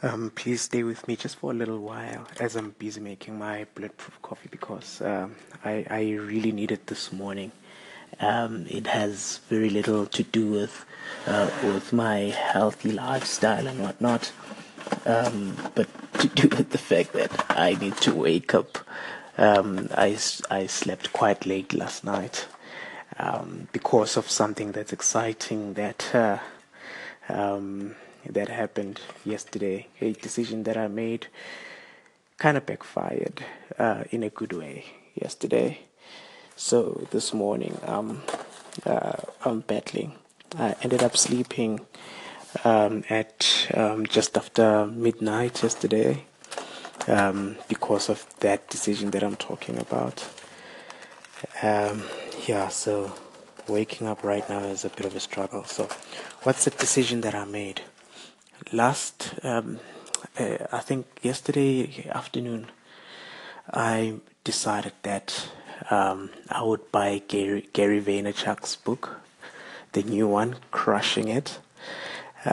Um, please stay with me just for a little while as I'm busy making my bulletproof coffee because um, I, I really need it this morning. Um, it has very little to do with uh, with my healthy lifestyle and whatnot, um, but to do with the fact that I need to wake up. Um, I, I slept quite late last night um, because of something that's exciting that. Uh, that happened yesterday, a decision that I made kind of backfired uh, in a good way yesterday. So this morning, um, uh, I'm battling. I ended up sleeping um, at um, just after midnight yesterday um, because of that decision that I'm talking about. Um, yeah, so waking up right now is a bit of a struggle. So, what's the decision that I made? Last, um, uh, I think yesterday afternoon, I decided that um, I would buy Gary, Gary Vaynerchuk's book, the new one, Crushing It.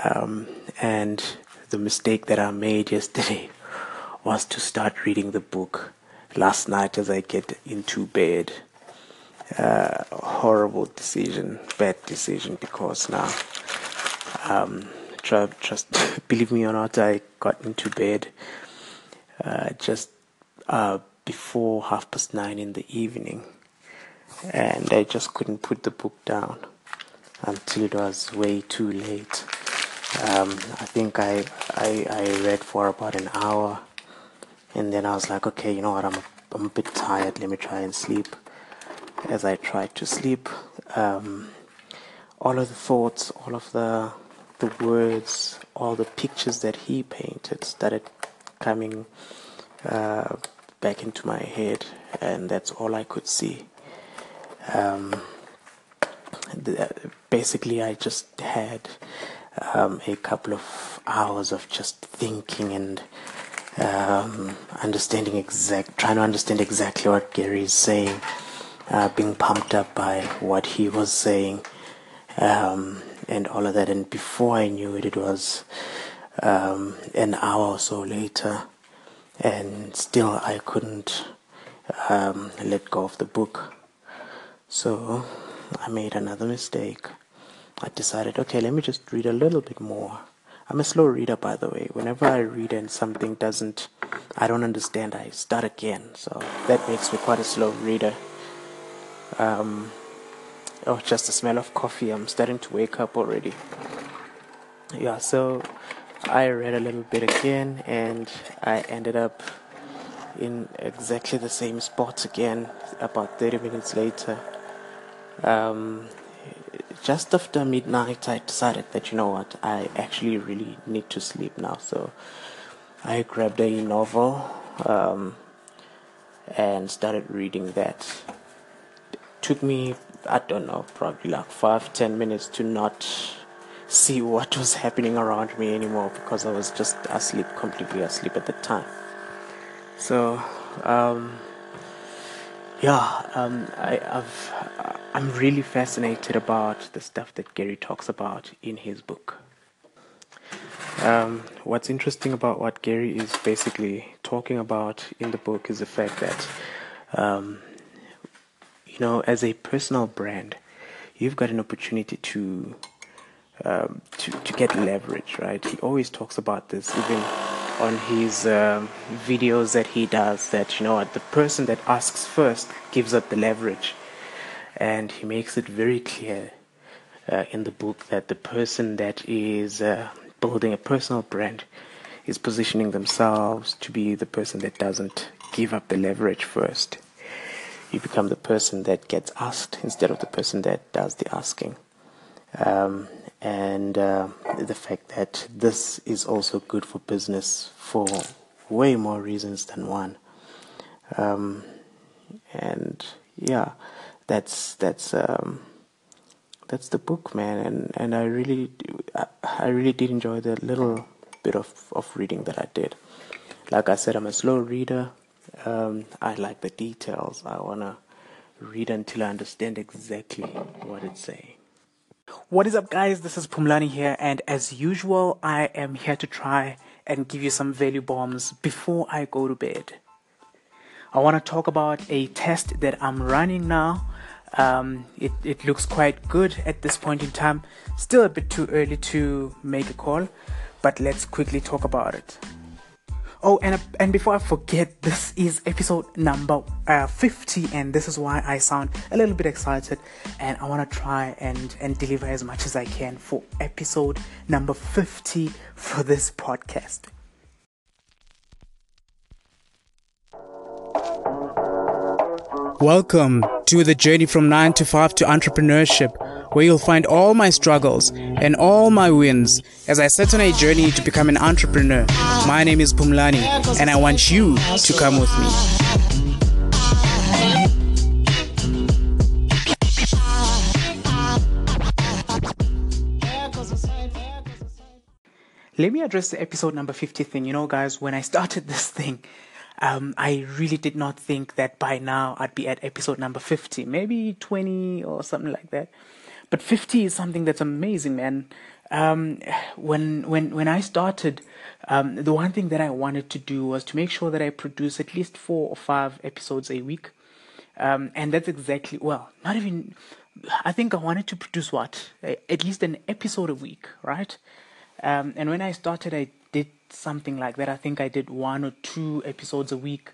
Um, and the mistake that I made yesterday was to start reading the book last night as I get into bed. Uh, horrible decision, bad decision because now um, just believe me or not, I got into bed uh, just uh, before half past nine in the evening, and I just couldn't put the book down until it was way too late. Um, I think I, I I read for about an hour, and then I was like, okay, you know what, I'm I'm a bit tired. Let me try and sleep. As I tried to sleep, um, all of the thoughts, all of the the words, all the pictures that he painted started coming uh, back into my head, and that's all I could see. Um, the, basically, I just had um, a couple of hours of just thinking and um, understanding exact, trying to understand exactly what Gary is saying, uh, being pumped up by what he was saying. Um, and all of that. And before I knew it, it was um, an hour or so later, and still I couldn't um, let go of the book. So I made another mistake. I decided, okay, let me just read a little bit more. I'm a slow reader, by the way. Whenever I read and something doesn't, I don't understand, I start again. So that makes me quite a slow reader. Um, Oh, just the smell of coffee. I'm starting to wake up already. Yeah, so I read a little bit again and I ended up in exactly the same spot again about 30 minutes later. Um, just after midnight, I decided that you know what, I actually really need to sleep now. So I grabbed a novel um, and started reading that. Took me I don't know, probably like five, ten minutes to not see what was happening around me anymore because I was just asleep, completely asleep at the time. So, um, yeah, um, I, have I'm really fascinated about the stuff that Gary talks about in his book. Um, what's interesting about what Gary is basically talking about in the book is the fact that um, you know, as a personal brand, you've got an opportunity to um, to to get leverage, right? He always talks about this, even on his um, videos that he does. That you know, the person that asks first gives up the leverage, and he makes it very clear uh, in the book that the person that is uh, building a personal brand is positioning themselves to be the person that doesn't give up the leverage first you become the person that gets asked instead of the person that does the asking. Um, and uh, the fact that this is also good for business for way more reasons than one. Um, and yeah, that's that's um, that's the book, man. And and I really I, really did enjoy the little bit of of reading that I did. Like I said, I'm a slow reader. Um, I like the details. I want to read until I understand exactly what it's saying. What is up, guys? This is Pumlani here, and as usual, I am here to try and give you some value bombs before I go to bed. I want to talk about a test that I'm running now. Um, it, it looks quite good at this point in time. Still a bit too early to make a call, but let's quickly talk about it. Oh, and and before I forget, this is episode number uh, 50, and this is why I sound a little bit excited, and I want to try and and deliver as much as I can for episode number 50 for this podcast. Welcome to the journey from 9 to 5 to entrepreneurship where you'll find all my struggles and all my wins as I set on a journey to become an entrepreneur. My name is Pumlani, and I want you to come with me. Let me address the episode number 50 thing. You know, guys, when I started this thing, um, I really did not think that by now I'd be at episode number 50, maybe 20 or something like that. But 50 is something that's amazing, man. Um, when when when I started, um, the one thing that I wanted to do was to make sure that I produce at least four or five episodes a week, um, and that's exactly well, not even. I think I wanted to produce what at least an episode a week, right? Um, and when I started, I did something like that. I think I did one or two episodes a week.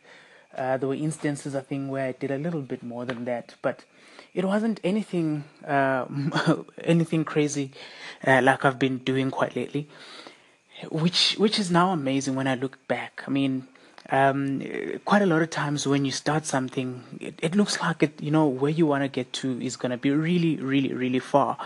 Uh, there were instances, I think, where I did a little bit more than that, but it wasn't anything uh, anything crazy uh, like I've been doing quite lately, which which is now amazing when I look back. I mean, um, quite a lot of times when you start something, it, it looks like it, you know where you want to get to is to be really, really, really far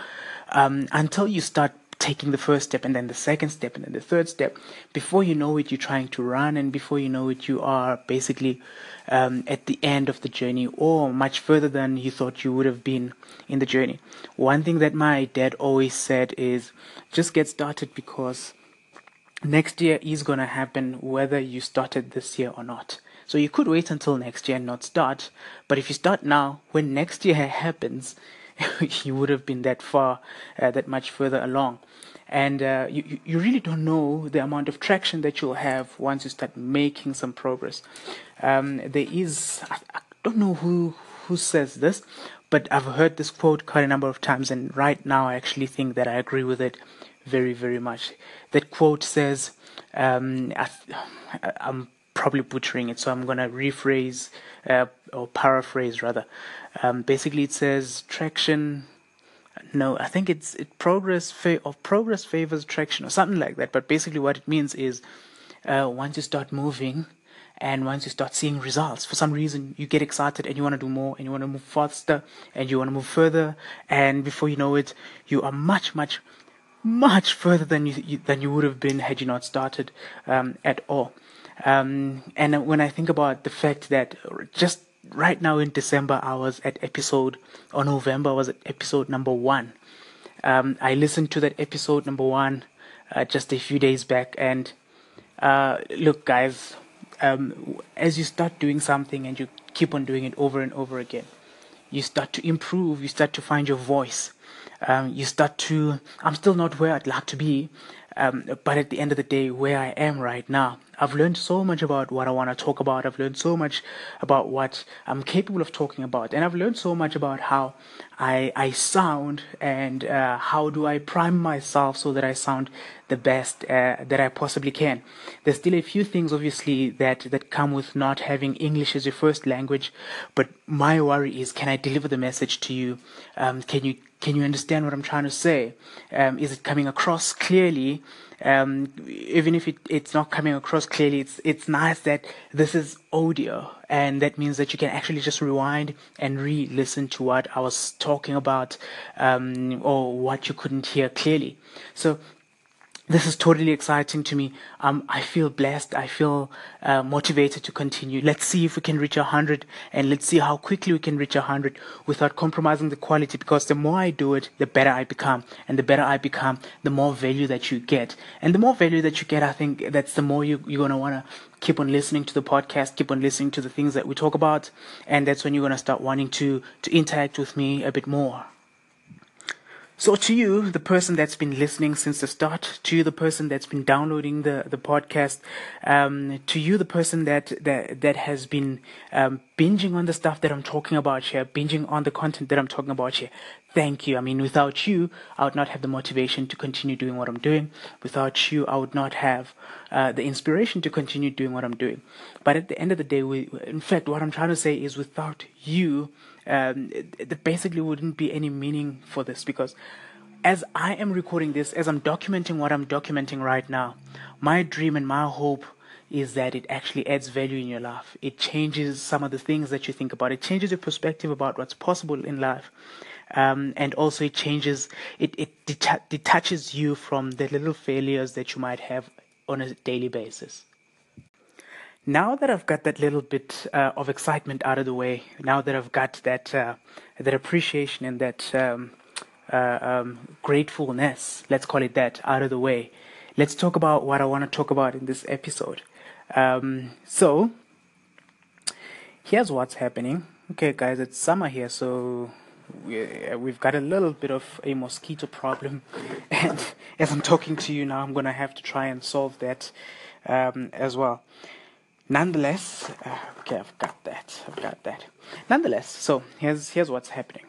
um, until you start taking the first step and then the second step and then the third step. Before you know it you're trying to run and before you know it you are basically um, at the end of the journey or much further than you thought you would have been in the journey. One thing that my dad always said is just get started because next year is going to happen whether you started this year or not. So you could wait until next year and not start but if you start now when next year happens you would have been that far, uh, that much further along. And uh, you, you really don't know the amount of traction that you'll have once you start making some progress. Um, there is, I, I don't know who, who says this, but I've heard this quote quite a number of times, and right now I actually think that I agree with it very, very much. That quote says, um, I, am probably butchering it, so I'm going to rephrase uh, or paraphrase rather. Um, basically, it says traction. No, I think it's it progress fa- or progress favors traction or something like that. But basically, what it means is uh, once you start moving, and once you start seeing results, for some reason you get excited and you want to do more and you want to move faster and you want to move further. And before you know it, you are much, much, much further than you than you would have been had you not started um, at all. Um, and when I think about the fact that just right now in December, I was at episode, or November, I was at episode number one. Um, I listened to that episode number one uh, just a few days back, and uh, look, guys, um, as you start doing something and you keep on doing it over and over again, you start to improve, you start to find your voice. Um, you start to, I'm still not where I'd like to be, um, but at the end of the day, where I am right now, I've learned so much about what I want to talk about. I've learned so much about what I'm capable of talking about, and I've learned so much about how I I sound and uh, how do I prime myself so that I sound the best uh, that I possibly can. There's still a few things, obviously, that that come with not having English as your first language, but my worry is, can I deliver the message to you? Um, can you can you understand what I'm trying to say? Um, is it coming across clearly? um, even if it, it's not coming across clearly, it's it's nice that this is audio, and that means that you can actually just rewind and re-listen to what I was talking about, um, or what you couldn't hear clearly. So this is totally exciting to me. Um, I feel blessed. I feel uh, motivated to continue. Let's see if we can reach a hundred, and let's see how quickly we can reach a hundred without compromising the quality. Because the more I do it, the better I become, and the better I become, the more value that you get, and the more value that you get, I think that's the more you you're gonna wanna keep on listening to the podcast, keep on listening to the things that we talk about, and that's when you're gonna start wanting to to interact with me a bit more. So to you, the person that's been listening since the start, to you, the person that's been downloading the the podcast, um, to you, the person that that that has been um, binging on the stuff that I'm talking about here, binging on the content that I'm talking about here. Thank you. I mean, without you, I would not have the motivation to continue doing what I'm doing. Without you, I would not have uh, the inspiration to continue doing what I'm doing. But at the end of the day, we, in fact, what I'm trying to say is, without you, um, there basically wouldn't be any meaning for this because as I am recording this, as I'm documenting what I'm documenting right now, my dream and my hope is that it actually adds value in your life. It changes some of the things that you think about. It changes your perspective about what's possible in life. Um, and also it changes, it, it deta- detaches you from the little failures that you might have on a daily basis. Now that I've got that little bit uh, of excitement out of the way, now that I've got that uh, that appreciation and that um, uh, um, gratefulness, let's call it that, out of the way, let's talk about what I want to talk about in this episode. Um, so, here's what's happening. Okay, guys, it's summer here, so we, have got a little bit of a mosquito problem, and as I'm talking to you now, I'm gonna have to try and solve that um, as well nonetheless, uh, okay, I've got that. I've got that. Nonetheless, so here's here's what's happening.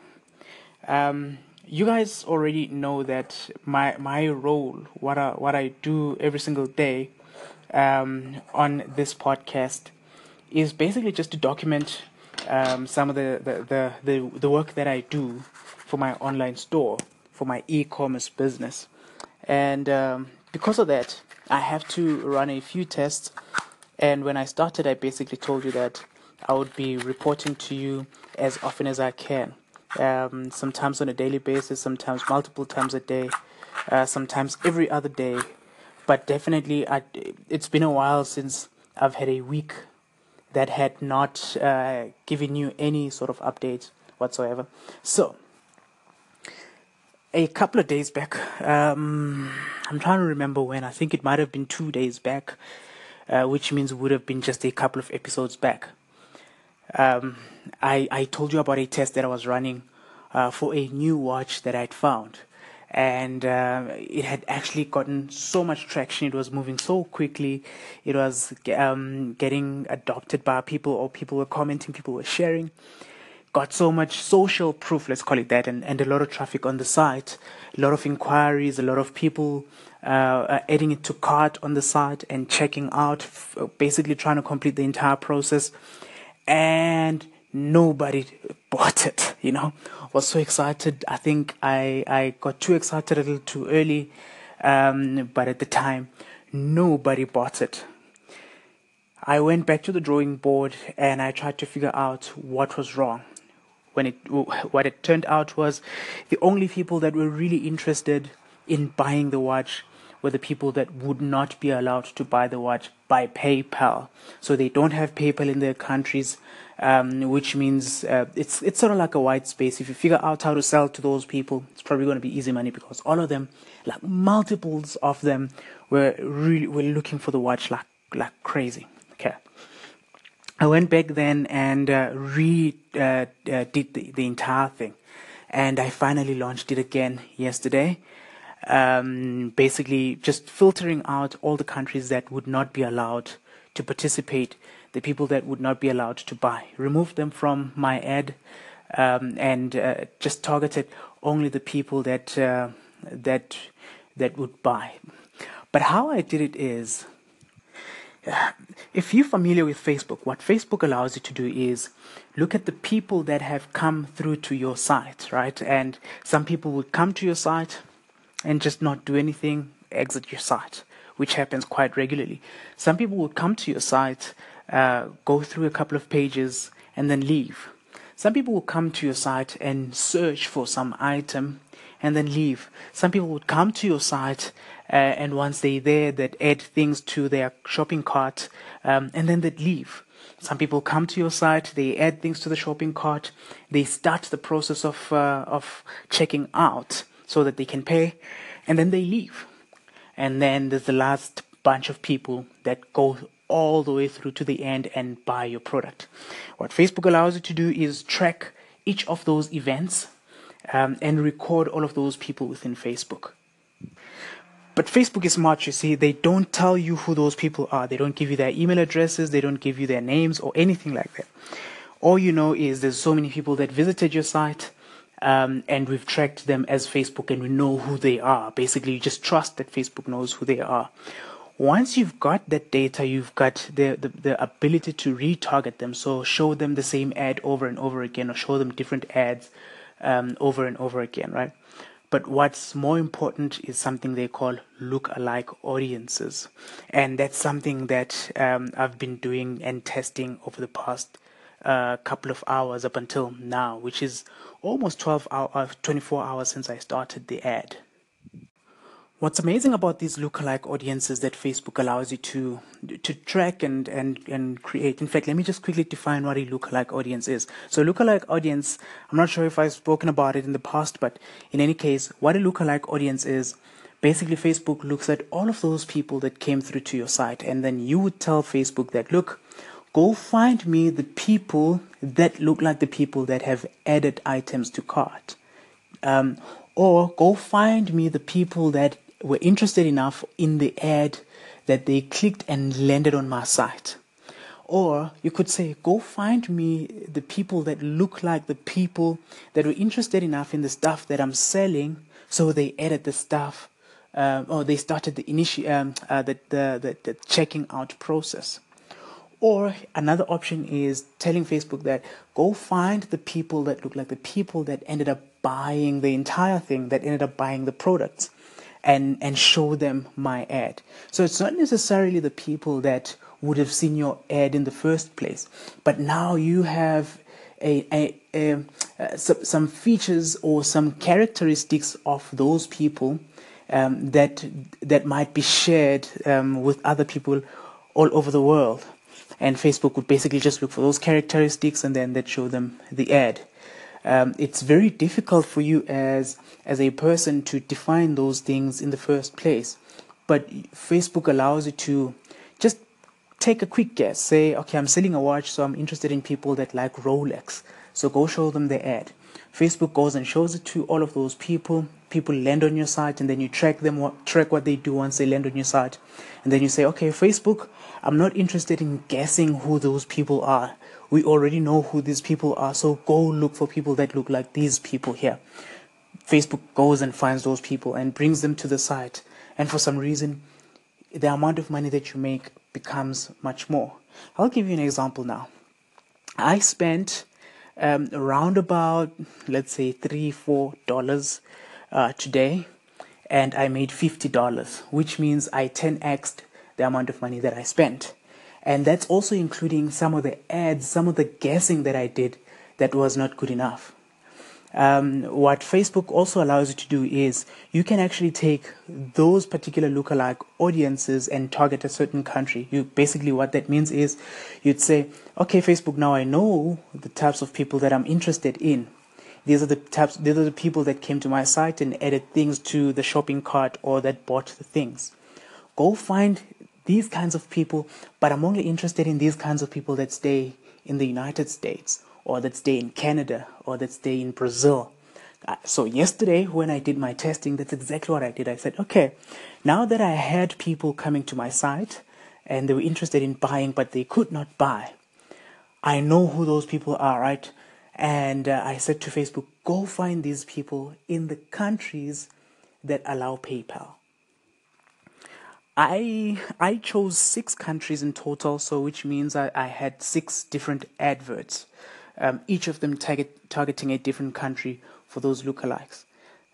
Um, you guys already know that my my role, what I what I do every single day, um, on this podcast, is basically just to document um, some of the, the, the, the, the work that I do for my online store, for my e-commerce business, and um, because of that, I have to run a few tests and when I started, I basically told you that I would be reporting to you as often as I can. Um, sometimes on a daily basis, sometimes multiple times a day, uh, sometimes every other day. But definitely, I, it's been a while since I've had a week that had not uh, given you any sort of update whatsoever. So, a couple of days back, um, I'm trying to remember when, I think it might have been two days back uh, which means would have been just a couple of episodes back. Um, I, I told you about a test that I was running uh, for a new watch that I'd found. And uh, it had actually gotten so much traction. It was moving so quickly. It was um, getting adopted by people, or people were commenting, people were sharing. Got so much social proof, let's call it that, and, and a lot of traffic on the site, a lot of inquiries, a lot of people uh, uh, adding it to cart on the site and checking out, f- basically trying to complete the entire process. And nobody bought it, you know. Was so excited. I think I, I got too excited a little too early. Um, but at the time, nobody bought it. I went back to the drawing board and I tried to figure out what was wrong. When it, what it turned out was the only people that were really interested in buying the watch were the people that would not be allowed to buy the watch by PayPal. So they don't have PayPal in their countries, um, which means uh, it's it's sort of like a white space. If you figure out how to sell to those people, it's probably going to be easy money because all of them, like multiples of them, were really were looking for the watch like like crazy. I went back then and uh, re uh, uh, did the, the entire thing, and I finally launched it again yesterday um, basically just filtering out all the countries that would not be allowed to participate, the people that would not be allowed to buy. Remove them from my ad um, and uh, just targeted only the people that uh, that that would buy. But how I did it is, if you're familiar with Facebook, what Facebook allows you to do is look at the people that have come through to your site, right? And some people would come to your site and just not do anything, exit your site, which happens quite regularly. Some people will come to your site, uh, go through a couple of pages, and then leave. Some people will come to your site and search for some item and then leave. Some people would come to your site uh, and once they're there, they'd add things to their shopping cart um, and then they'd leave. Some people come to your site, they add things to the shopping cart, they start the process of uh, of checking out, so that they can pay, and then they leave. And then there's the last bunch of people that go all the way through to the end and buy your product. What Facebook allows you to do is track each of those events um, and record all of those people within Facebook. But Facebook is smart, you see, they don't tell you who those people are. They don't give you their email addresses, they don't give you their names or anything like that. All you know is there's so many people that visited your site, um, and we've tracked them as Facebook and we know who they are. Basically, you just trust that Facebook knows who they are. Once you've got that data, you've got the, the, the ability to retarget them. So show them the same ad over and over again or show them different ads um, over and over again, right? But what's more important is something they call look-alike audiences, and that's something that um, I've been doing and testing over the past uh, couple of hours up until now, which is almost 12 hours, uh, 24 hours since I started the ad. What's amazing about these lookalike audiences that Facebook allows you to to track and, and, and create. In fact, let me just quickly define what a lookalike audience is. So, lookalike audience, I'm not sure if I've spoken about it in the past, but in any case, what a lookalike audience is basically Facebook looks at all of those people that came through to your site, and then you would tell Facebook that, look, go find me the people that look like the people that have added items to cart. Um, or go find me the people that were interested enough in the ad that they clicked and landed on my site. Or you could say, go find me the people that look like the people that were interested enough in the stuff that I'm selling, so they added the stuff, um, or they started the initial um, uh, the, the, the the checking out process. Or another option is telling Facebook that go find the people that look like the people that ended up buying the entire thing, that ended up buying the products and and show them my ad. So it's not necessarily the people that would have seen your ad in the first place, but now you have a, a, a, a some features or some characteristics of those people um, that that might be shared um, with other people all over the world. And Facebook would basically just look for those characteristics and then that show them the ad um, it's very difficult for you as as a person to define those things in the first place. But Facebook allows you to just take a quick guess. Say, okay, I'm selling a watch, so I'm interested in people that like Rolex. So go show them the ad. Facebook goes and shows it to all of those people. People land on your site, and then you track them, track what they do once they land on your site, and then you say, okay, Facebook, I'm not interested in guessing who those people are we already know who these people are. So go look for people that look like these people here. Facebook goes and finds those people and brings them to the site. And for some reason, the amount of money that you make becomes much more. I'll give you an example now. I spent um, around about, let's say, three, four dollars uh, today, and I made fifty dollars, which means I 10xed the amount of money that I spent. And that's also including some of the ads, some of the guessing that I did that was not good enough. Um, what Facebook also allows you to do is you can actually take those particular lookalike audiences and target a certain country. You basically what that means is you'd say, okay, Facebook, now I know the types of people that I'm interested in. These are the types. These are the people that came to my site and added things to the shopping cart or that bought the things. Go find these kinds of people, but I'm only interested in these kinds of people that stay in the United States or that stay in Canada or that stay in Brazil. Uh, so yesterday when I did my testing, that's exactly what I did. I said, okay, now that I had people coming to my site and they were interested in buying, but they could not buy, I know who those people are, right? And uh, I said to Facebook, go find these people in the countries that allow PayPal. I I chose six countries in total, so which means I, I had six different adverts, um, each of them target, targeting a different country for those lookalikes.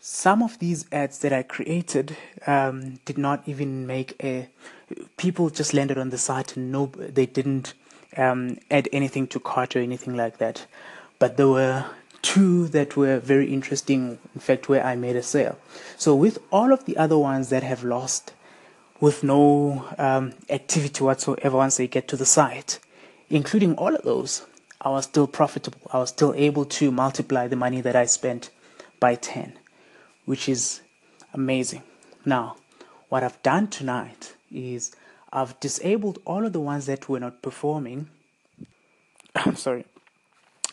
Some of these ads that I created um, did not even make a. People just landed on the site and no, they didn't um, add anything to cart or anything like that. But there were two that were very interesting. In fact, where I made a sale. So with all of the other ones that have lost with no um, activity whatsoever once they get to the site. Including all of those, I was still profitable. I was still able to multiply the money that I spent by 10, which is amazing. Now, what I've done tonight is I've disabled all of the ones that were not performing. I'm sorry.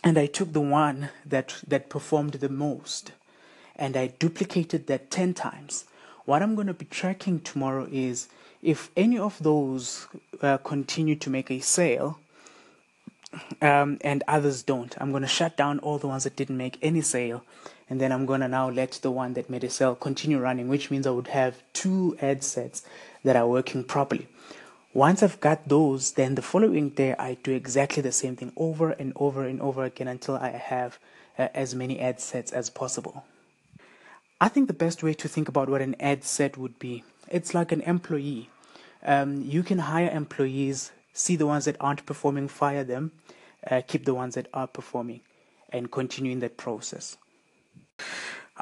And I took the one that that performed the most and I duplicated that 10 times. What I'm going to be tracking tomorrow is if any of those uh, continue to make a sale um, and others don't, I'm going to shut down all the ones that didn't make any sale. And then I'm going to now let the one that made a sale continue running, which means I would have two ad sets that are working properly. Once I've got those, then the following day I do exactly the same thing over and over and over again until I have uh, as many ad sets as possible. I think the best way to think about what an ad set would be, it's like an employee. Um, you can hire employees, see the ones that aren't performing, fire them, uh, keep the ones that are performing, and continue in that process.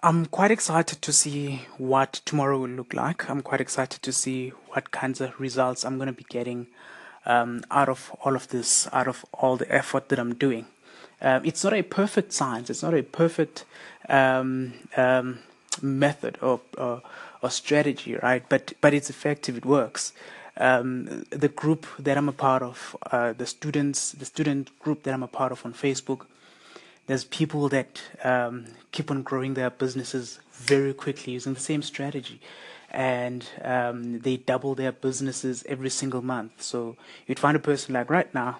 I'm quite excited to see what tomorrow will look like. I'm quite excited to see what kinds of results I'm going to be getting um, out of all of this, out of all the effort that I'm doing. Um, it's not a perfect science. It's not a perfect um, um method or, or, or strategy, right? But but it's effective. It works. Um, the group that I'm a part of, uh, the students, the student group that I'm a part of on Facebook, there's people that um, keep on growing their businesses very quickly using the same strategy and um, they double their businesses every single month so you'd find a person like right now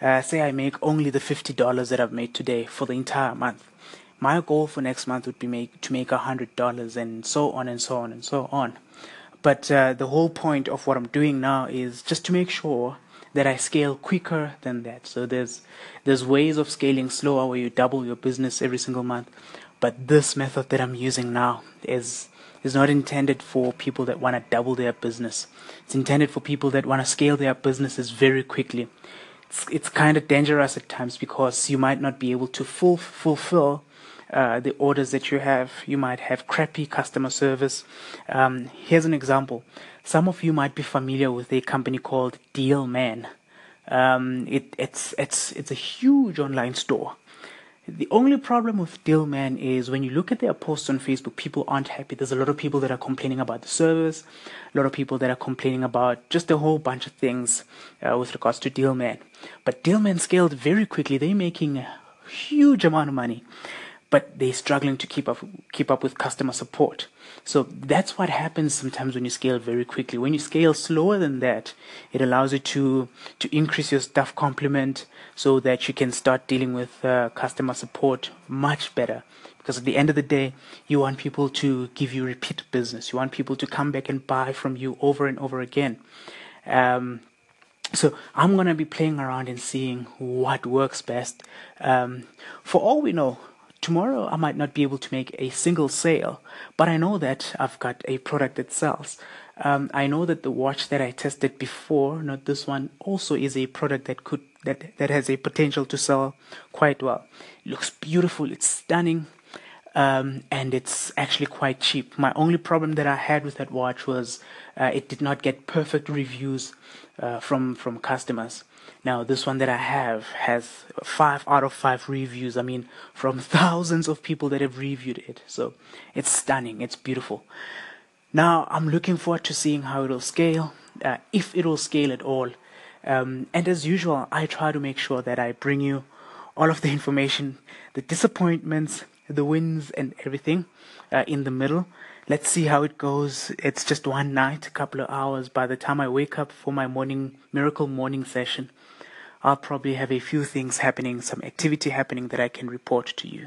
uh, say i make only the $50 that i've made today for the entire month my goal for next month would be make, to make a $100 and so on and so on and so on but uh, the whole point of what i'm doing now is just to make sure that I scale quicker than that. So there's there's ways of scaling slower where you double your business every single month. But this method that I'm using now is is not intended for people that want to double their business. It's intended for people that want to scale their businesses very quickly. It's it's kind of dangerous at times because you might not be able to full, fulfill uh, the orders that you have. You might have crappy customer service. Um, here's an example. Some of you might be familiar with a company called Dealman. Um, it, it's it's it's a huge online store. The only problem with Dealman is when you look at their posts on Facebook, people aren't happy. There's a lot of people that are complaining about the service, a lot of people that are complaining about just a whole bunch of things uh, with regards to Dealman. But Dealman scaled very quickly. They're making a huge amount of money but they're struggling to keep up keep up with customer support. So that's what happens sometimes when you scale very quickly. When you scale slower than that, it allows you to to increase your staff complement so that you can start dealing with uh, customer support much better. Because at the end of the day, you want people to give you repeat business. You want people to come back and buy from you over and over again. Um, so I'm gonna be playing around and seeing what works best. Um, for all we know, tomorrow I might not be able to make a single sale, but I know that I've got a product that sells. Um, I know that the watch that I tested before, not this one, also is a product that could that that has a potential to sell quite well. It looks beautiful, it's stunning, um, and it's actually quite cheap. My only problem that I had with that watch was uh, it did not get perfect reviews uh, from from customers. Now, this one that I have has five out of five reviews. I mean, from thousands of people that have reviewed it. So it's stunning. It's beautiful. Now, I'm looking forward to seeing how it'll scale, uh, if it'll scale at all. Um, and as usual, I try to make sure that I bring you all of the information, the disappointments, the wins, and everything uh, in the middle. Let's see how it goes. It's just one night, a couple of hours. By the time I wake up for my morning miracle morning session, I'll probably have a few things happening, some activity happening that I can report to you.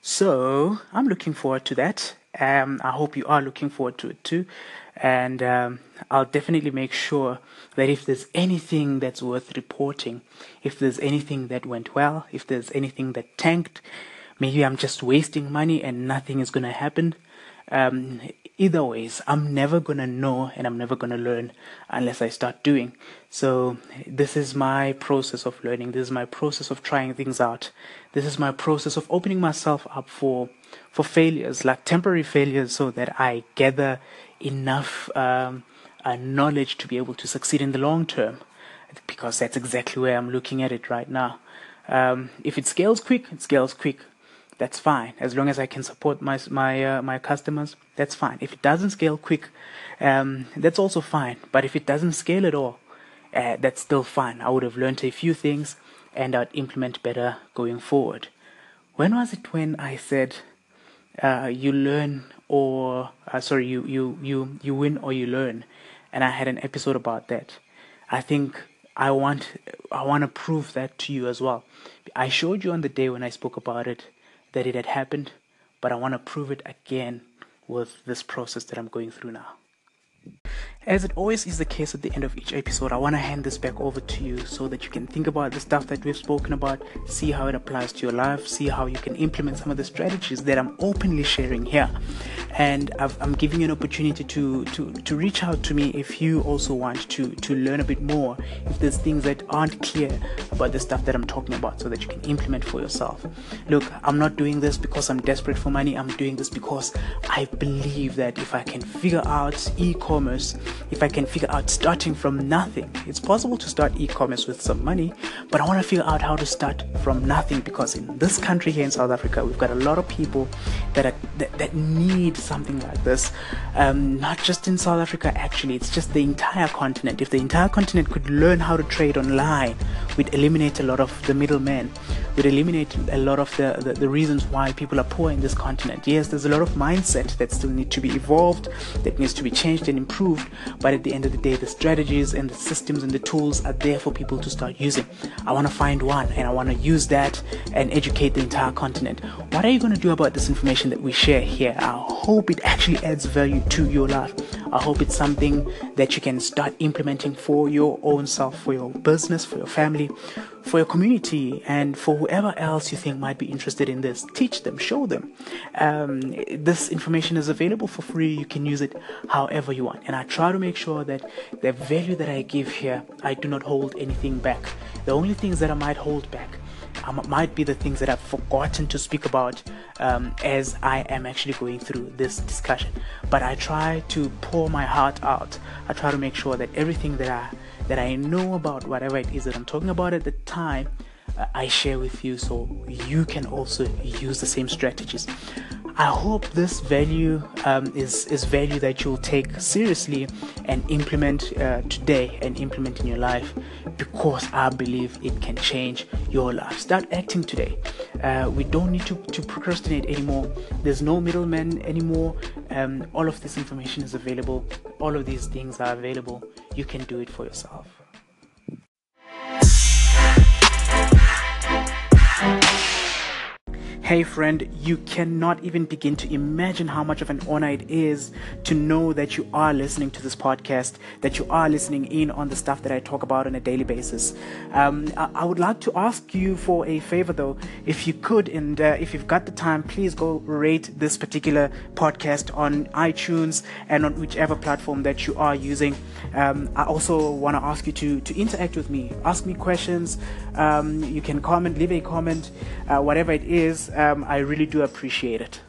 So I'm looking forward to that. Um, I hope you are looking forward to it too. And um, I'll definitely make sure that if there's anything that's worth reporting, if there's anything that went well, if there's anything that tanked, maybe I'm just wasting money and nothing is going to happen um, either ways, I'm never gonna know and I'm never gonna learn unless I start doing. So this is my process of learning. This is my process of trying things out. This is my process of opening myself up for for failures, like temporary failures, so that I gather enough um, uh, knowledge to be able to succeed in the long term. Because that's exactly where I'm looking at it right now. Um, if it scales quick, it scales quick that's fine. As long as I can support my my uh, my customers, that's fine. If it doesn't scale quick, um, that's also fine. But if it doesn't scale at all, uh, that's still fine. I would have learned a few things, and I'd implement better going forward. When was it when I said uh, you learn or uh, sorry, you you you you win or you learn, and I had an episode about that. I think I want I want to prove that to you as well. I showed you on the day when I spoke about it that it had happened, but I want to prove it again with this process that I'm going through now. As it always is the case at the end of each episode, I want to hand this back over to you so that you can think about the stuff that we've spoken about, see how it applies to your life, see how you can implement some of the strategies that I'm openly sharing here. And i am giving you an opportunity to, to, to reach out to me if you also want to, to learn a bit more, if there's things that aren't clear about the stuff that I'm talking about so that you can implement for yourself. Look, I'm not doing this because I'm desperate for money, I'm doing this because I believe that if I can figure out e commerce, if I can figure out starting from nothing. It's possible to start e commerce with some money, but I want to figure out how to start from nothing because in this country here in South Africa, we've got a lot of people that, are, that, that need something like this. Um, not just in South Africa, actually, it's just the entire continent. If the entire continent could learn how to trade online, we'd eliminate a lot of the middlemen We'd eliminate a lot of the, the, the, reasons why people are poor in this continent. Yes, there's a lot of mindset that still need to be evolved, that needs to be changed and improved, but at the end of the day, the strategies and the systems and the tools are there for people to start using. I want to find one and I want to use that and educate the entire continent. What are you going to do about this information that we share here? I hope it actually adds value to your life. I hope it's something that you can start implementing for your own self, for your business, for your family, for your community, and for whoever else you think might be interested in this. Teach them, show them. Um, this information is available for free. You can use it however you want. And I try to make sure that the value that I give here, I do not hold anything back. The only things that I might hold back um, might be the things that I've forgotten to speak about um, as I am actually going through this discussion. But I try to pour my heart out. I try to make sure that everything that I that I know about whatever it is that I'm talking about at the time, uh, I share with you so you can also use the same strategies. I hope this value um, is, is value that you'll take seriously and implement uh, today and implement in your life because I believe it can change your life. Start acting today. Uh, we don't need to, to procrastinate anymore. There's no middleman anymore. Um, all of this information is available. All of these things are available. You can do it for yourself. Hey friend, you cannot even begin to imagine how much of an honor it is to know that you are listening to this podcast, that you are listening in on the stuff that I talk about on a daily basis. Um, I, would like to ask you for a favor though, if you could, and uh, if you've got the time, please go rate this particular podcast on iTunes and on whichever platform that you are using. Um, I also want to ask you to, to interact with me, ask me questions. Um, you can comment, leave a comment, uh, whatever it is um, I really do appreciate it.